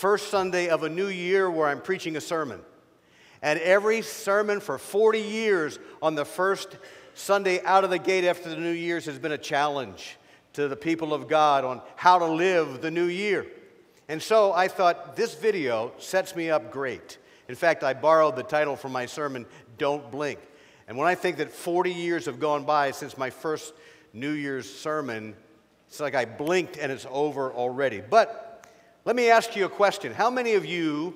first Sunday of a new year where I'm preaching a sermon. And every sermon for 40 years on the first Sunday out of the gate after the New Year's has been a challenge to the people of God on how to live the new year. And so I thought this video sets me up great. In fact, I borrowed the title from my sermon, Don't Blink. And when I think that 40 years have gone by since my first New Year's sermon, it's like I blinked and it's over already. But let me ask you a question. How many of you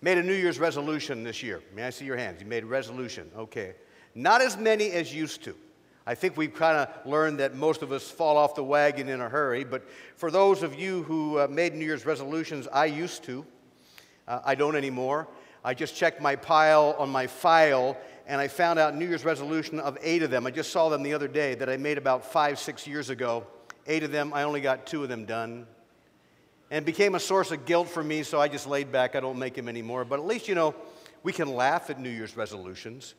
made a New Year's resolution this year? May I see your hands? You made a resolution. Okay. Not as many as used to. I think we've kind of learned that most of us fall off the wagon in a hurry. But for those of you who uh, made New Year's resolutions, I used to. Uh, I don't anymore. I just checked my pile on my file and I found out New Year's resolution of eight of them. I just saw them the other day that I made about five, six years ago. Eight of them, I only got two of them done. And became a source of guilt for me, so I just laid back. I don't make them anymore. But at least, you know, we can laugh at New Year's resolutions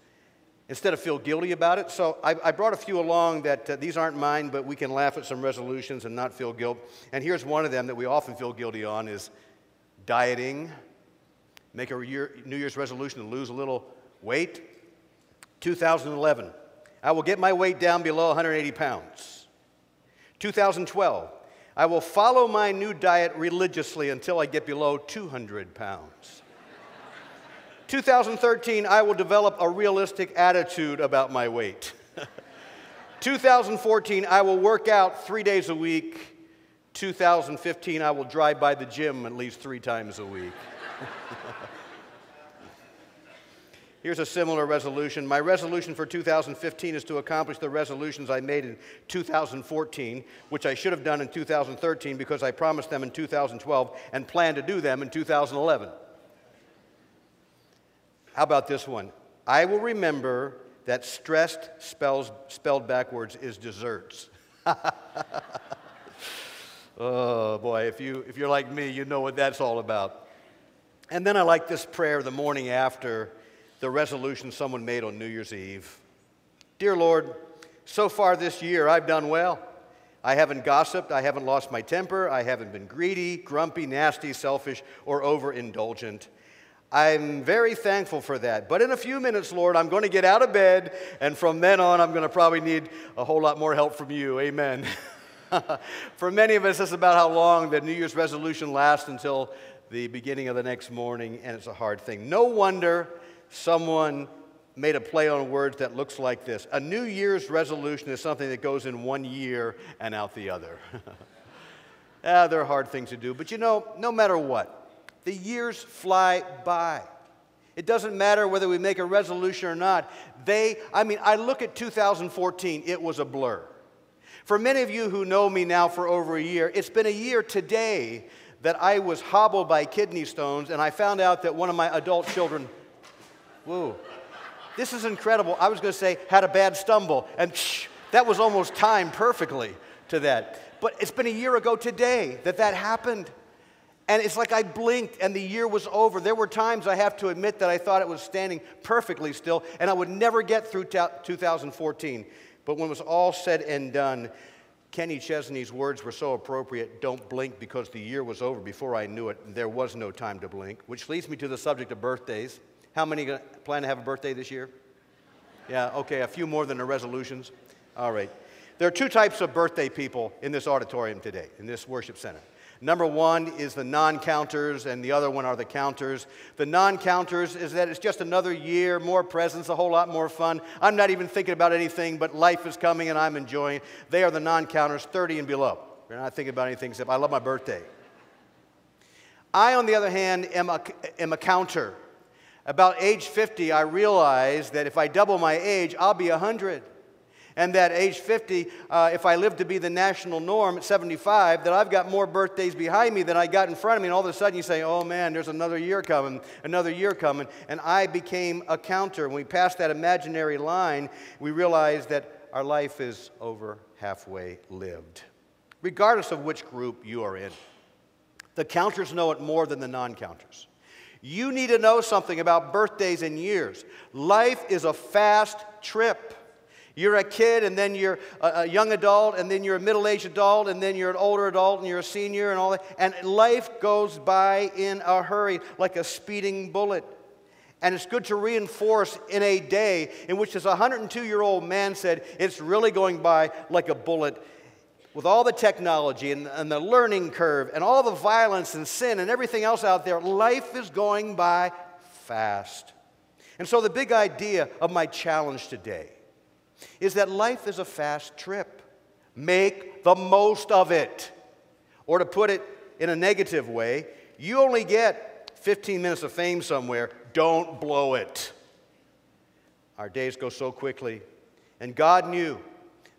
instead of feel guilty about it. So I, I brought a few along that uh, these aren't mine, but we can laugh at some resolutions and not feel guilt. And here's one of them that we often feel guilty on is dieting. Make a year, New Year's resolution to lose a little weight. 2011, I will get my weight down below 180 pounds. 2012, I will follow my new diet religiously until I get below 200 pounds. 2013, I will develop a realistic attitude about my weight. 2014, I will work out three days a week. 2015, I will drive by the gym at least three times a week. Here's a similar resolution. My resolution for 2015 is to accomplish the resolutions I made in 2014, which I should have done in 2013 because I promised them in 2012 and plan to do them in 2011. How about this one? I will remember that stressed spells, spelled backwards is desserts. oh boy, if, you, if you're like me, you know what that's all about. And then I like this prayer the morning after the resolution someone made on New Year's Eve. Dear Lord, so far this year I've done well. I haven't gossiped, I haven't lost my temper, I haven't been greedy, grumpy, nasty, selfish, or overindulgent. I'm very thankful for that. But in a few minutes, Lord, I'm going to get out of bed, and from then on, I'm going to probably need a whole lot more help from you. Amen. for many of us, it's about how long the New Year's resolution lasts until the beginning of the next morning, and it's a hard thing. No wonder someone made a play on words that looks like this A New Year's resolution is something that goes in one year and out the other. ah, they're hard things to do, but you know, no matter what, the years fly by. It doesn't matter whether we make a resolution or not. They, I mean, I look at 2014, it was a blur. For many of you who know me now for over a year, it's been a year today that I was hobbled by kidney stones and I found out that one of my adult children Whoa. This is incredible. I was going to say, had a bad stumble, and that was almost timed perfectly to that. But it's been a year ago today that that happened. And it's like I blinked and the year was over. There were times I have to admit that I thought it was standing perfectly still and I would never get through 2014. But when it was all said and done, Kenny Chesney's words were so appropriate don't blink because the year was over before I knew it. There was no time to blink, which leads me to the subject of birthdays. How many plan to have a birthday this year? Yeah, okay, a few more than the resolutions. All right. There are two types of birthday people in this auditorium today, in this worship center. Number one is the non counters, and the other one are the counters. The non counters is that it's just another year, more presents, a whole lot more fun. I'm not even thinking about anything, but life is coming and I'm enjoying. They are the non counters, 30 and below. They're not thinking about anything except I love my birthday. I, on the other hand, am a, am a counter. About age 50, I realized that if I double my age, I'll be 100. And that age 50, uh, if I live to be the national norm at 75, that I've got more birthdays behind me than I got in front of me. And all of a sudden you say, oh man, there's another year coming, another year coming. And I became a counter. When we passed that imaginary line, we realized that our life is over halfway lived, regardless of which group you are in. The counters know it more than the non counters. You need to know something about birthdays and years. Life is a fast trip. You're a kid, and then you're a, young adult, and then you're a middle aged adult, and then you're an older adult, and you're a senior, and all that. And life goes by in a hurry, like a speeding bullet. And it's good to reinforce in a day in which this 102 year old man said, It's really going by like a bullet. With all the technology and, and the learning curve and all the violence and sin and everything else out there, life is going by fast. And so, the big idea of my challenge today is that life is a fast trip. Make the most of it. Or to put it in a negative way, you only get 15 minutes of fame somewhere. Don't blow it. Our days go so quickly. And God knew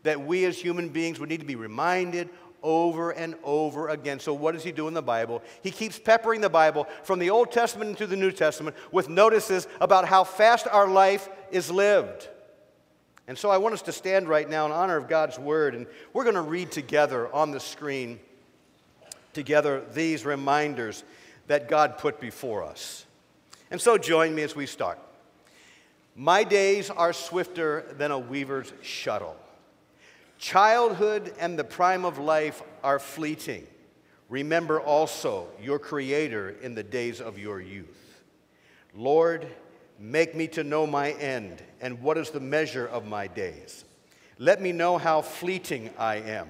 that we as human beings would need to be reminded over and over again. So, what does he do in the Bible? He keeps peppering the Bible from the Old Testament into the New Testament with notices about how fast our life is lived. And so, I want us to stand right now in honor of God's word, and we're going to read together on the screen together these reminders that God put before us. And so, join me as we start. My days are swifter than a weaver's shuttle. Childhood and the prime of life are fleeting. Remember also your Creator in the days of your youth. Lord, make me to know my end and what is the measure of my days. Let me know how fleeting I am.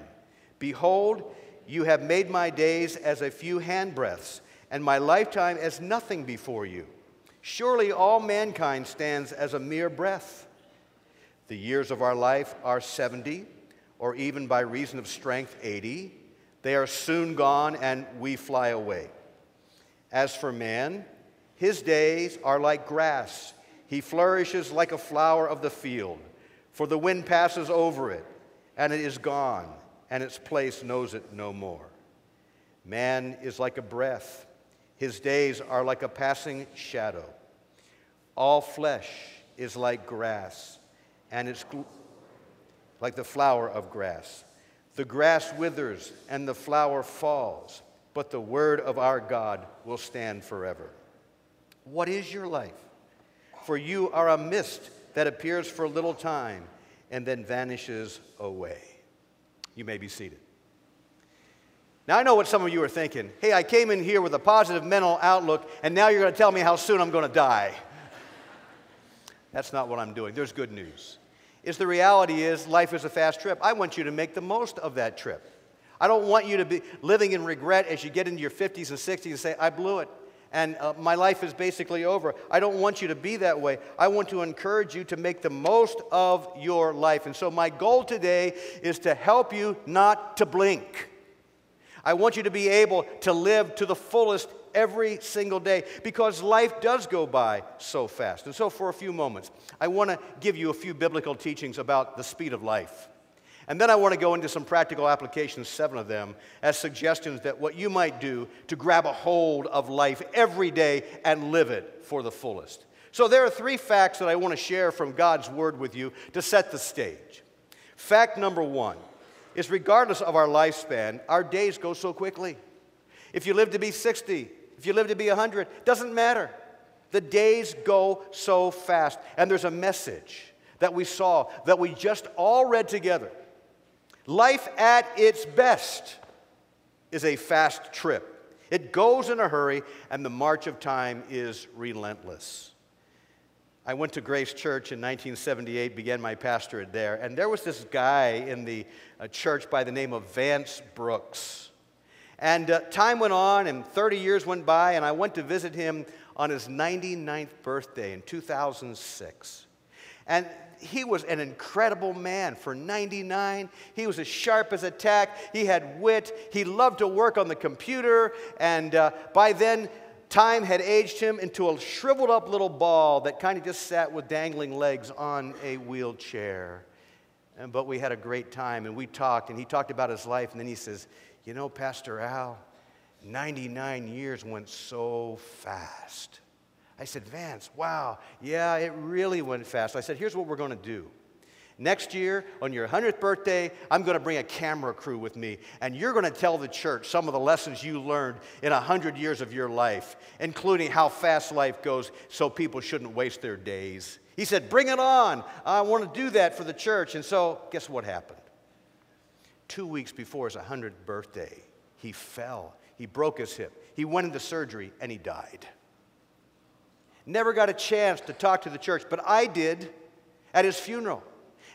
Behold, you have made my days as a few handbreadths, and my lifetime as nothing before you. Surely all mankind stands as a mere breath. The years of our life are 70 or even by reason of strength 80. They are soon gone and we fly away. As for man, his days are like grass. He flourishes like a flower of the field, for the wind passes over it, and it is gone, and its place knows it no more. Man is like a breath, his days are like a passing shadow. All flesh is like grass, and its like the flower of grass. The grass withers and the flower falls, but the word of our God will stand forever. What is your life? For you are a mist that appears for a little time and then vanishes away. You may be seated. Now, I know what some of you are thinking. Hey, I came in here with a positive mental outlook, and now you're going to tell me how soon I'm going to die. That's not what I'm doing. There's good news is the reality is life is a fast trip. I want you to make the most of that trip. I don't want you to be living in regret as you get into your 50s and 60s and say, I blew it and uh, my life is basically over. I don't want you to be that way. I want to encourage you to make the most of your life. And so, my goal today is to help you not to blink. I want you to be able to live to the fullest every single day because life does go by so fast. And so, for a few moments, I want to give you a few biblical teachings about the speed of life. And then I want to go into some practical applications, seven of them, as suggestions that what you might do to grab a hold of life every day and live it for the fullest. So, there are three facts that I want to share from God's Word with you to set the stage. Fact number one is regardless of our lifespan, our days go so quickly. If you live to be 60, if you live to be 100, doesn't matter. The days go so fast. And there's a message that we saw that we just all read together. Life at its best is a fast trip. It goes in a hurry, and the march of time is relentless. I went to Grace Church in 1978, began my pastorate there, and there was this guy in the uh, church by the name of Vance Brooks. And uh, time went on, and 30 years went by, and I went to visit him on his 99th birthday in 2006. And he was an incredible man. For 99, he was as sharp as a tack. He had wit. He loved to work on the computer. And uh, by then, time had aged him into a shriveled up little ball that kind of just sat with dangling legs on a wheelchair. And, but we had a great time, and we talked, and he talked about his life, and then he says, you know, Pastor Al, 99 years went so fast. I said, Vance, wow, yeah, it really went fast. I said, here's what we're going to do. Next year, on your 100th birthday, I'm going to bring a camera crew with me, and you're going to tell the church some of the lessons you learned in 100 years of your life, including how fast life goes so people shouldn't waste their days. He said, Bring it on. I want to do that for the church. And so, guess what happened? Two weeks before his 100th birthday, he fell. He broke his hip. He went into surgery, and he died. Never got a chance to talk to the church, but I did at his funeral.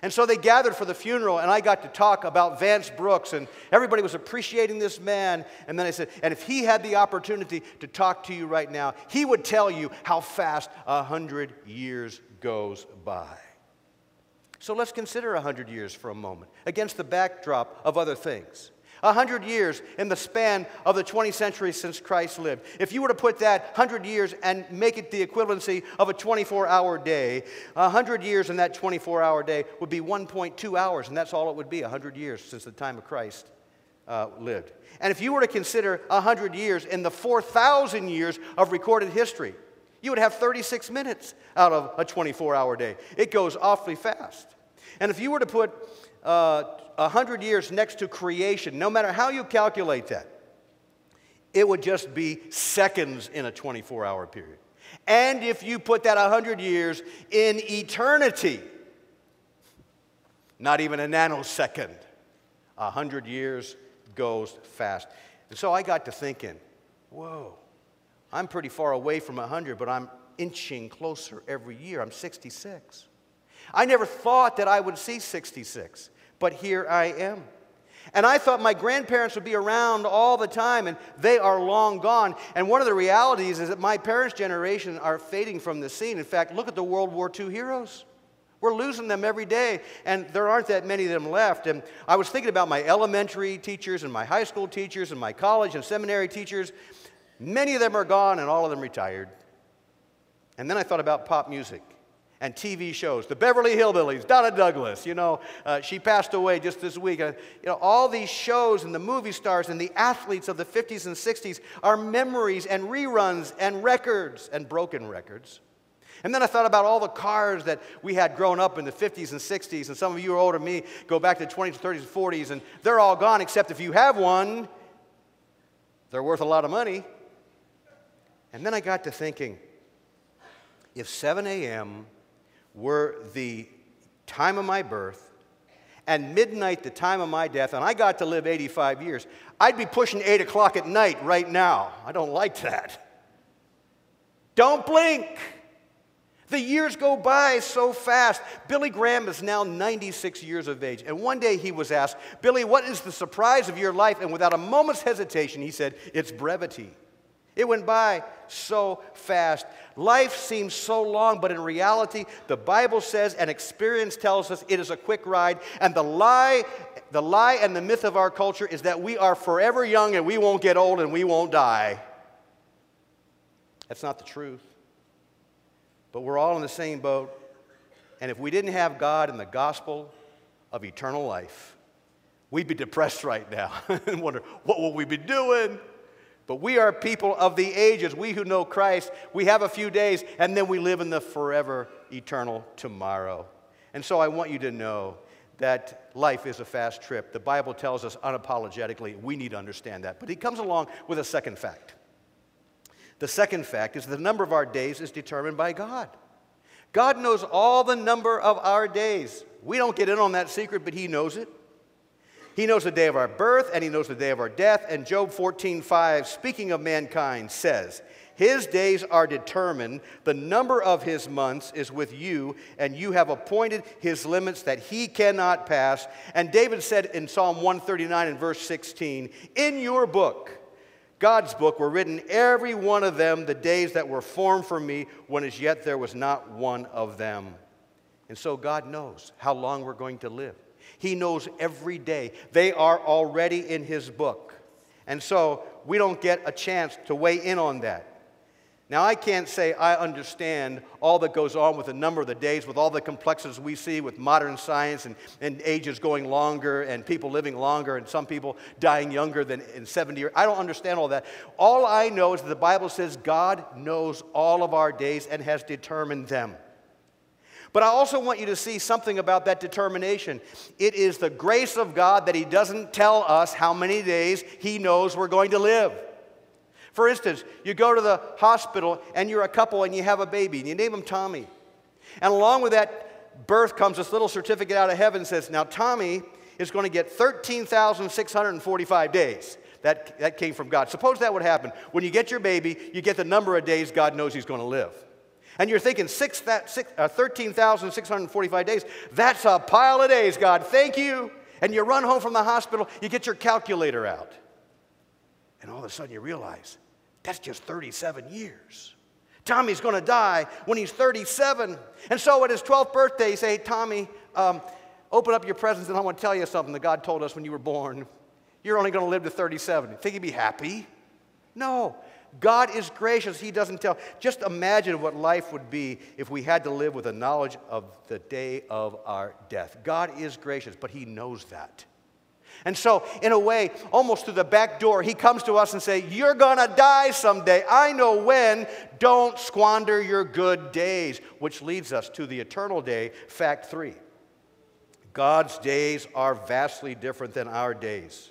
And so they gathered for the funeral, and I got to talk about Vance Brooks, and everybody was appreciating this man. And then I said, and if he had the opportunity to talk to you right now, he would tell you how fast a hundred years goes by. So let's consider a hundred years for a moment against the backdrop of other things. A hundred years in the span of the 20th century since Christ lived. If you were to put that hundred years and make it the equivalency of a 24 hour day, a hundred years in that 24 hour day would be 1.2 hours, and that's all it would be, a hundred years since the time of Christ uh, lived. And if you were to consider a hundred years in the 4,000 years of recorded history, you would have 36 minutes out of a 24 hour day. It goes awfully fast. And if you were to put uh, 100 years next to creation, no matter how you calculate that, it would just be seconds in a 24 hour period. And if you put that 100 years in eternity, not even a nanosecond, 100 years goes fast. And so I got to thinking, whoa, I'm pretty far away from 100, but I'm inching closer every year. I'm 66. I never thought that I would see 66 but here I am. And I thought my grandparents would be around all the time, and they are long gone. And one of the realities is that my parents' generation are fading from the scene. In fact, look at the World War II heroes. We're losing them every day, and there aren't that many of them left. And I was thinking about my elementary teachers, and my high school teachers, and my college and seminary teachers. Many of them are gone, and all of them retired. And then I thought about pop music and TV shows. The Beverly Hillbillies, Donna Douglas, you know, uh, she passed away just this week. Uh, you know, all these shows and the movie stars and the athletes of the 50s and 60s are memories and reruns and records and broken records. And then I thought about all the cars that we had grown up in the 50s and 60s, and some of you are older than me, go back to the 20s, 30s, and 40s, and they're all gone, except if you have one, they're worth a lot of money. And then I got to thinking if 7 a.m were the time of my birth and midnight the time of my death, and I got to live 85 years, I'd be pushing 8 o'clock at night right now. I don't like that. Don't blink. The years go by so fast. Billy Graham is now 96 years of age. And one day he was asked, Billy, what is the surprise of your life? And without a moment's hesitation, he said, It's brevity. It went by so fast. Life seems so long, but in reality, the Bible says and experience tells us it is a quick ride. And the lie, the lie and the myth of our culture is that we are forever young and we won't get old and we won't die. That's not the truth. But we're all in the same boat. And if we didn't have God and the gospel of eternal life, we'd be depressed right now and wonder, what will we be doing? But we are people of the ages. We who know Christ, we have a few days and then we live in the forever eternal tomorrow. And so I want you to know that life is a fast trip. The Bible tells us unapologetically we need to understand that. But he comes along with a second fact. The second fact is the number of our days is determined by God. God knows all the number of our days. We don't get in on that secret, but he knows it. He knows the day of our birth and he knows the day of our death. And Job 14:5, speaking of mankind, says, His days are determined, the number of his months is with you, and you have appointed his limits that he cannot pass. And David said in Psalm 139 and verse 16, In your book, God's book, were written every one of them the days that were formed for me, when as yet there was not one of them. And so God knows how long we're going to live. He knows every day. They are already in His book. And so we don't get a chance to weigh in on that. Now, I can't say I understand all that goes on with the number of the days, with all the complexities we see with modern science and, and ages going longer and people living longer and some people dying younger than in 70 years. I don't understand all that. All I know is that the Bible says God knows all of our days and has determined them. But I also want you to see something about that determination. It is the grace of God that He doesn't tell us how many days He knows we're going to live. For instance, you go to the hospital and you're a couple and you have a baby and you name him Tommy. And along with that birth comes this little certificate out of heaven says, Now, Tommy is going to get 13,645 days. That, that came from God. Suppose that would happen. When you get your baby, you get the number of days God knows He's going to live. And you're thinking six, uh, 13,645 days. That's a pile of days, God. Thank you. And you run home from the hospital, you get your calculator out. And all of a sudden you realize that's just 37 years. Tommy's going to die when he's 37. And so at his 12th birthday, you say, hey, Tommy, um, open up your presents and I want to tell you something that God told us when you were born. You're only going to live to 37. Think he'd be happy? No. God is gracious. He doesn't tell. Just imagine what life would be if we had to live with a knowledge of the day of our death. God is gracious, but He knows that. And so, in a way, almost through the back door, He comes to us and say, "You're gonna die someday. I know when. Don't squander your good days." Which leads us to the eternal day. Fact three: God's days are vastly different than our days.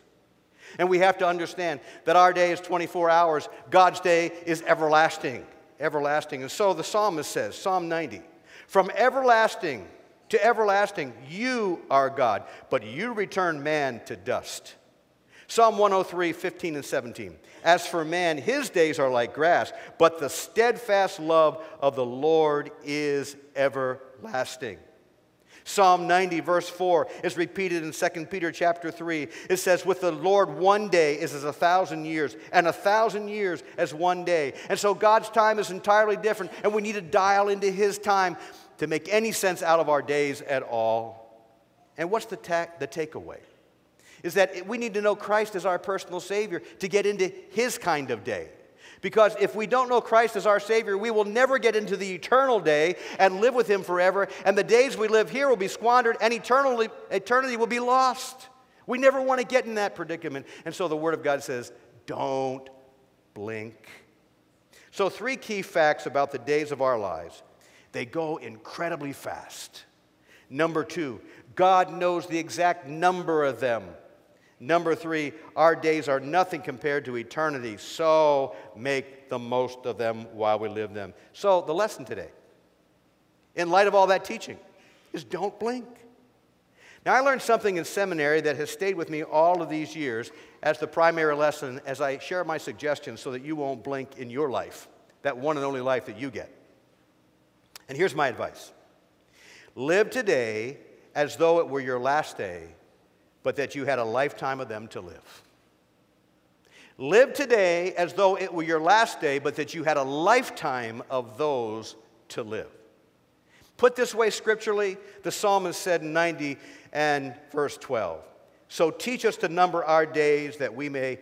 And we have to understand that our day is 24 hours, God's day is everlasting. Everlasting. And so the psalmist says, Psalm 90, from everlasting to everlasting, you are God, but you return man to dust. Psalm 103, 15 and 17. As for man, his days are like grass, but the steadfast love of the Lord is everlasting. Psalm 90, verse 4, is repeated in 2 Peter chapter 3. It says, With the Lord, one day is as a thousand years, and a thousand years as one day. And so God's time is entirely different, and we need to dial into His time to make any sense out of our days at all. And what's the, ta- the takeaway? Is that we need to know Christ as our personal Savior to get into His kind of day. Because if we don't know Christ as our Savior, we will never get into the eternal day and live with Him forever. And the days we live here will be squandered, and eternally, eternity will be lost. We never want to get in that predicament. And so the Word of God says, don't blink. So, three key facts about the days of our lives they go incredibly fast. Number two, God knows the exact number of them. Number three, our days are nothing compared to eternity, so make the most of them while we live them. So, the lesson today, in light of all that teaching, is don't blink. Now, I learned something in seminary that has stayed with me all of these years as the primary lesson as I share my suggestions so that you won't blink in your life, that one and only life that you get. And here's my advice live today as though it were your last day but that you had a lifetime of them to live. Live today as though it were your last day, but that you had a lifetime of those to live. Put this way scripturally, the psalmist said in 90 and verse 12 So teach us to number our days that we may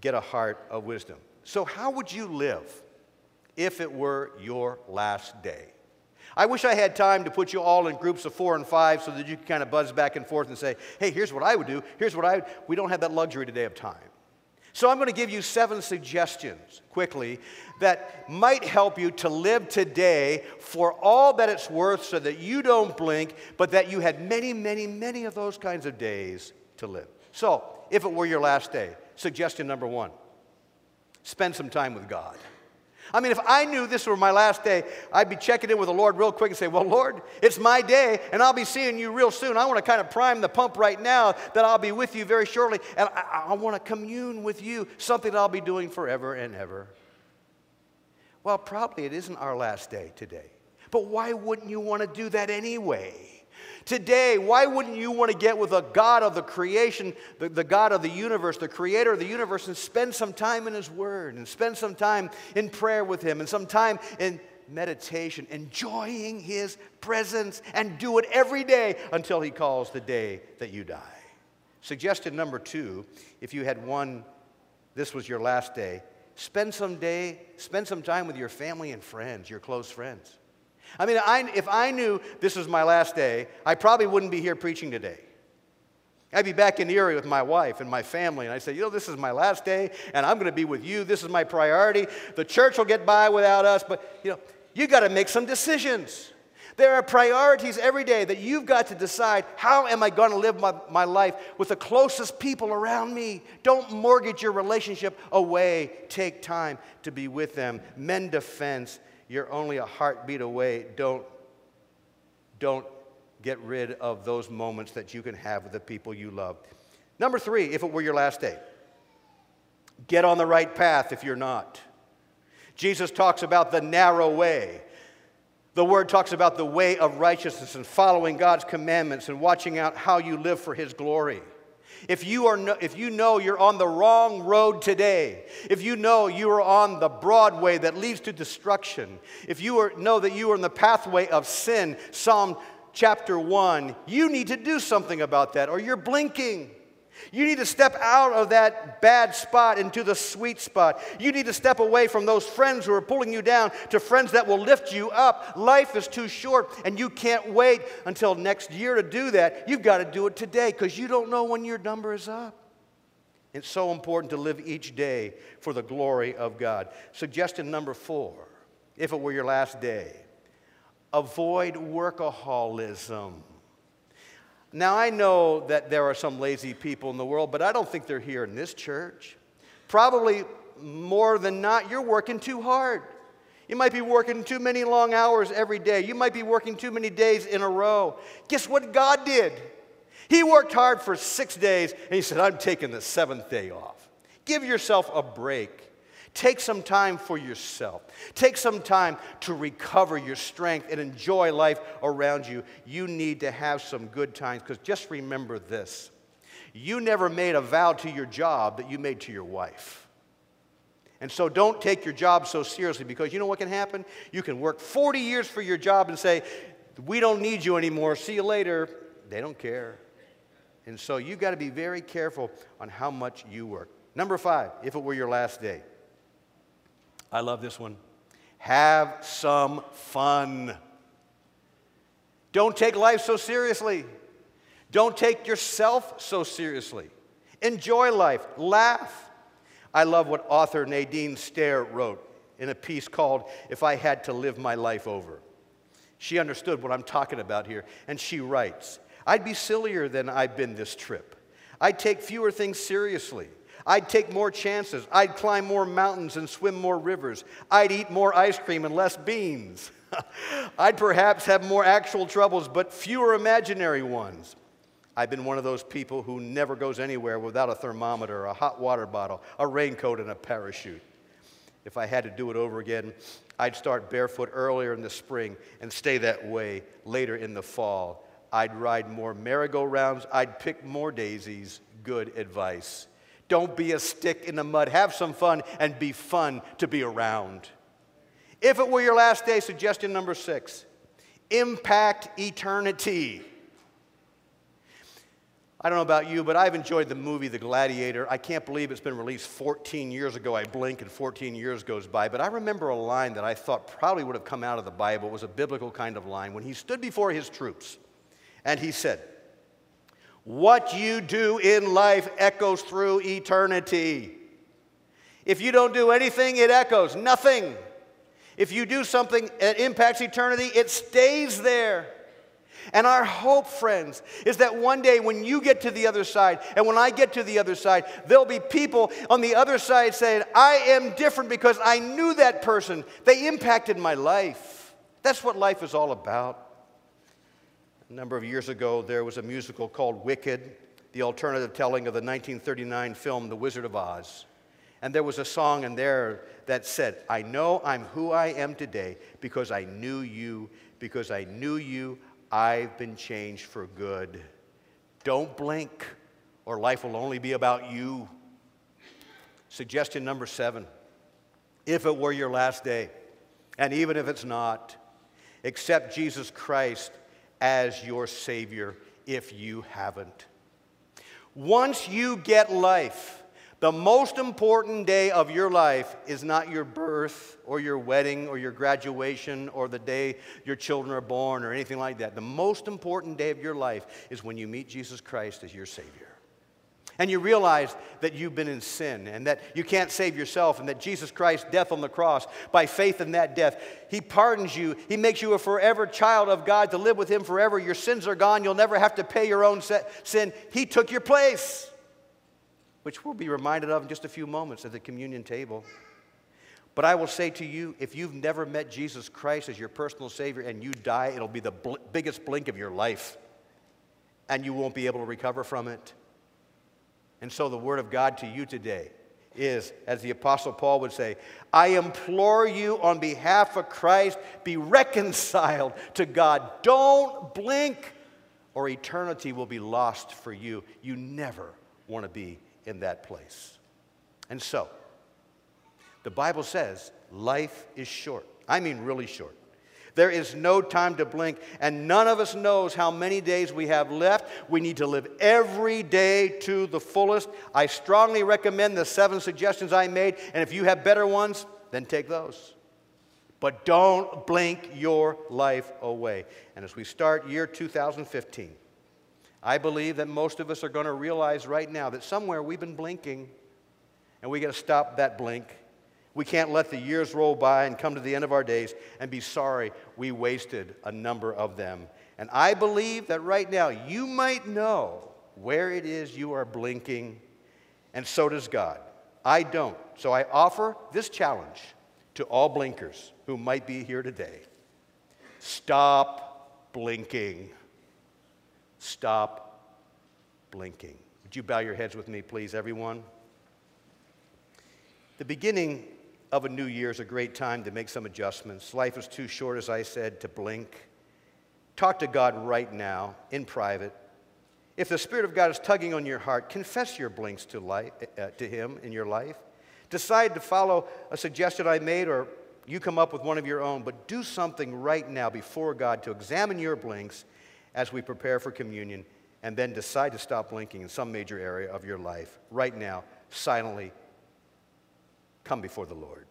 get a heart of wisdom. So, how would you live if it were your last day? I wish I had time to put you all in groups of four and five so that you could kind of buzz back and forth and say, hey, here's what I would do. Here's what I would. We don't have that luxury today of time. So I'm going to give you seven suggestions quickly that might help you to live today for all that it's worth so that you don't blink, but that you had many, many, many of those kinds of days to live. So, if it were your last day, suggestion number one spend some time with God. I mean, if I knew this were my last day, I'd be checking in with the Lord real quick and say, Well, Lord, it's my day, and I'll be seeing you real soon. I want to kind of prime the pump right now that I'll be with you very shortly, and I, I want to commune with you, something that I'll be doing forever and ever. Well, probably it isn't our last day today. But why wouldn't you want to do that anyway? Today, why wouldn't you want to get with a God of the creation, the, the, God of the universe, the creator of the universe, and spend some time in His Word and spend some time in prayer with Him and some time in meditation, enjoying His presence, and do it every day until He calls the day that you die? Suggestion number two if you had one, this was your last day, spend some day, spend some time with your family and friends, your close friends. I mean, I, if I knew this was my last day, I probably wouldn't be here preaching today. I'd be back in the area with my wife and my family, and I'd say, you know, this is my last day, and I'm going to be with you. This is my priority. The church will get by without us, but you know, you got to make some decisions. There are priorities every day that you've got to decide how am I going to live my, my life with the closest people around me? Don't mortgage your relationship away. Take time to be with them. Mend a fence. You're only a heartbeat away. Don't, don't get rid of those moments that you can have with the people you love. Number three, if it were your last day, get on the right path if you're not. Jesus talks about the narrow way. The word talks about the way of righteousness and following God's commandments and watching out how you live for His glory. If you, are no, if you know you're on the wrong road today, if you know you are on the broad way that leads to destruction, if you are, know that you are in the pathway of sin, Psalm chapter 1, you need to do something about that or you're blinking. You need to step out of that bad spot into the sweet spot. You need to step away from those friends who are pulling you down to friends that will lift you up. Life is too short, and you can't wait until next year to do that. You've got to do it today because you don't know when your number is up. It's so important to live each day for the glory of God. Suggestion number four if it were your last day, avoid workaholism. Now, I know that there are some lazy people in the world, but I don't think they're here in this church. Probably more than not, you're working too hard. You might be working too many long hours every day. You might be working too many days in a row. Guess what God did? He worked hard for six days and He said, I'm taking the seventh day off. Give yourself a break. Take some time for yourself. Take some time to recover your strength and enjoy life around you. You need to have some good times because just remember this you never made a vow to your job that you made to your wife. And so don't take your job so seriously because you know what can happen? You can work 40 years for your job and say, We don't need you anymore. See you later. They don't care. And so you've got to be very careful on how much you work. Number five, if it were your last day. I love this one. Have some fun. Don't take life so seriously. Don't take yourself so seriously. Enjoy life, laugh. I love what author Nadine Stair wrote in a piece called If I Had to Live My Life Over. She understood what I'm talking about here, and she writes I'd be sillier than I've been this trip. I'd take fewer things seriously. I'd take more chances. I'd climb more mountains and swim more rivers. I'd eat more ice cream and less beans. I'd perhaps have more actual troubles, but fewer imaginary ones. I've been one of those people who never goes anywhere without a thermometer, a hot water bottle, a raincoat, and a parachute. If I had to do it over again, I'd start barefoot earlier in the spring and stay that way later in the fall. I'd ride more merry-go-rounds. I'd pick more daisies. Good advice. Don't be a stick in the mud. Have some fun and be fun to be around. If it were your last day, suggestion number six impact eternity. I don't know about you, but I've enjoyed the movie The Gladiator. I can't believe it's been released 14 years ago. I blink and 14 years goes by. But I remember a line that I thought probably would have come out of the Bible. It was a biblical kind of line. When he stood before his troops and he said, what you do in life echoes through eternity. If you don't do anything, it echoes. Nothing. If you do something that impacts eternity, it stays there. And our hope, friends, is that one day when you get to the other side and when I get to the other side, there'll be people on the other side saying, I am different because I knew that person. They impacted my life. That's what life is all about. A number of years ago, there was a musical called Wicked, the alternative telling of the 1939 film The Wizard of Oz. And there was a song in there that said, I know I'm who I am today because I knew you, because I knew you, I've been changed for good. Don't blink, or life will only be about you. Suggestion number seven if it were your last day, and even if it's not, accept Jesus Christ as your Savior if you haven't. Once you get life, the most important day of your life is not your birth or your wedding or your graduation or the day your children are born or anything like that. The most important day of your life is when you meet Jesus Christ as your Savior. And you realize that you've been in sin and that you can't save yourself and that Jesus Christ's death on the cross, by faith in that death, He pardons you. He makes you a forever child of God to live with Him forever. Your sins are gone. You'll never have to pay your own sin. He took your place, which we'll be reminded of in just a few moments at the communion table. But I will say to you, if you've never met Jesus Christ as your personal Savior and you die, it'll be the bl- biggest blink of your life, and you won't be able to recover from it. And so the word of God to you today is, as the Apostle Paul would say, I implore you on behalf of Christ, be reconciled to God. Don't blink, or eternity will be lost for you. You never want to be in that place. And so, the Bible says life is short. I mean, really short. There is no time to blink, and none of us knows how many days we have left. We need to live every day to the fullest. I strongly recommend the seven suggestions I made, and if you have better ones, then take those. But don't blink your life away. And as we start year 2015, I believe that most of us are going to realize right now that somewhere we've been blinking, and we got to stop that blink we can't let the years roll by and come to the end of our days and be sorry we wasted a number of them. And I believe that right now you might know where it is you are blinking, and so does God. I don't. So I offer this challenge to all blinkers who might be here today stop blinking. Stop blinking. Would you bow your heads with me, please, everyone? The beginning of a new year is a great time to make some adjustments. Life is too short, as I said, to blink. Talk to God right now in private. If the Spirit of God is tugging on your heart, confess your blinks to, life, uh, to Him in your life. Decide to follow a suggestion I made, or you come up with one of your own, but do something right now before God to examine your blinks as we prepare for communion, and then decide to stop blinking in some major area of your life right now, silently come before the Lord.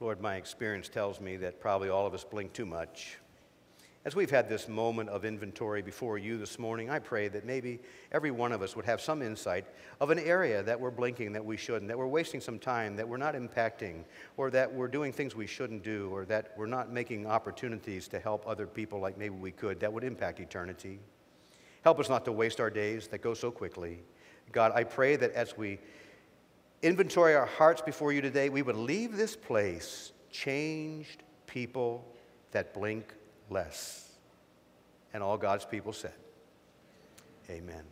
Lord, my experience tells me that probably all of us blink too much. As we've had this moment of inventory before you this morning, I pray that maybe every one of us would have some insight of an area that we're blinking that we shouldn't, that we're wasting some time, that we're not impacting, or that we're doing things we shouldn't do, or that we're not making opportunities to help other people like maybe we could that would impact eternity. Help us not to waste our days that go so quickly. God, I pray that as we inventory our hearts before you today, we would leave this place changed people that blink less. And all God's people said, Amen.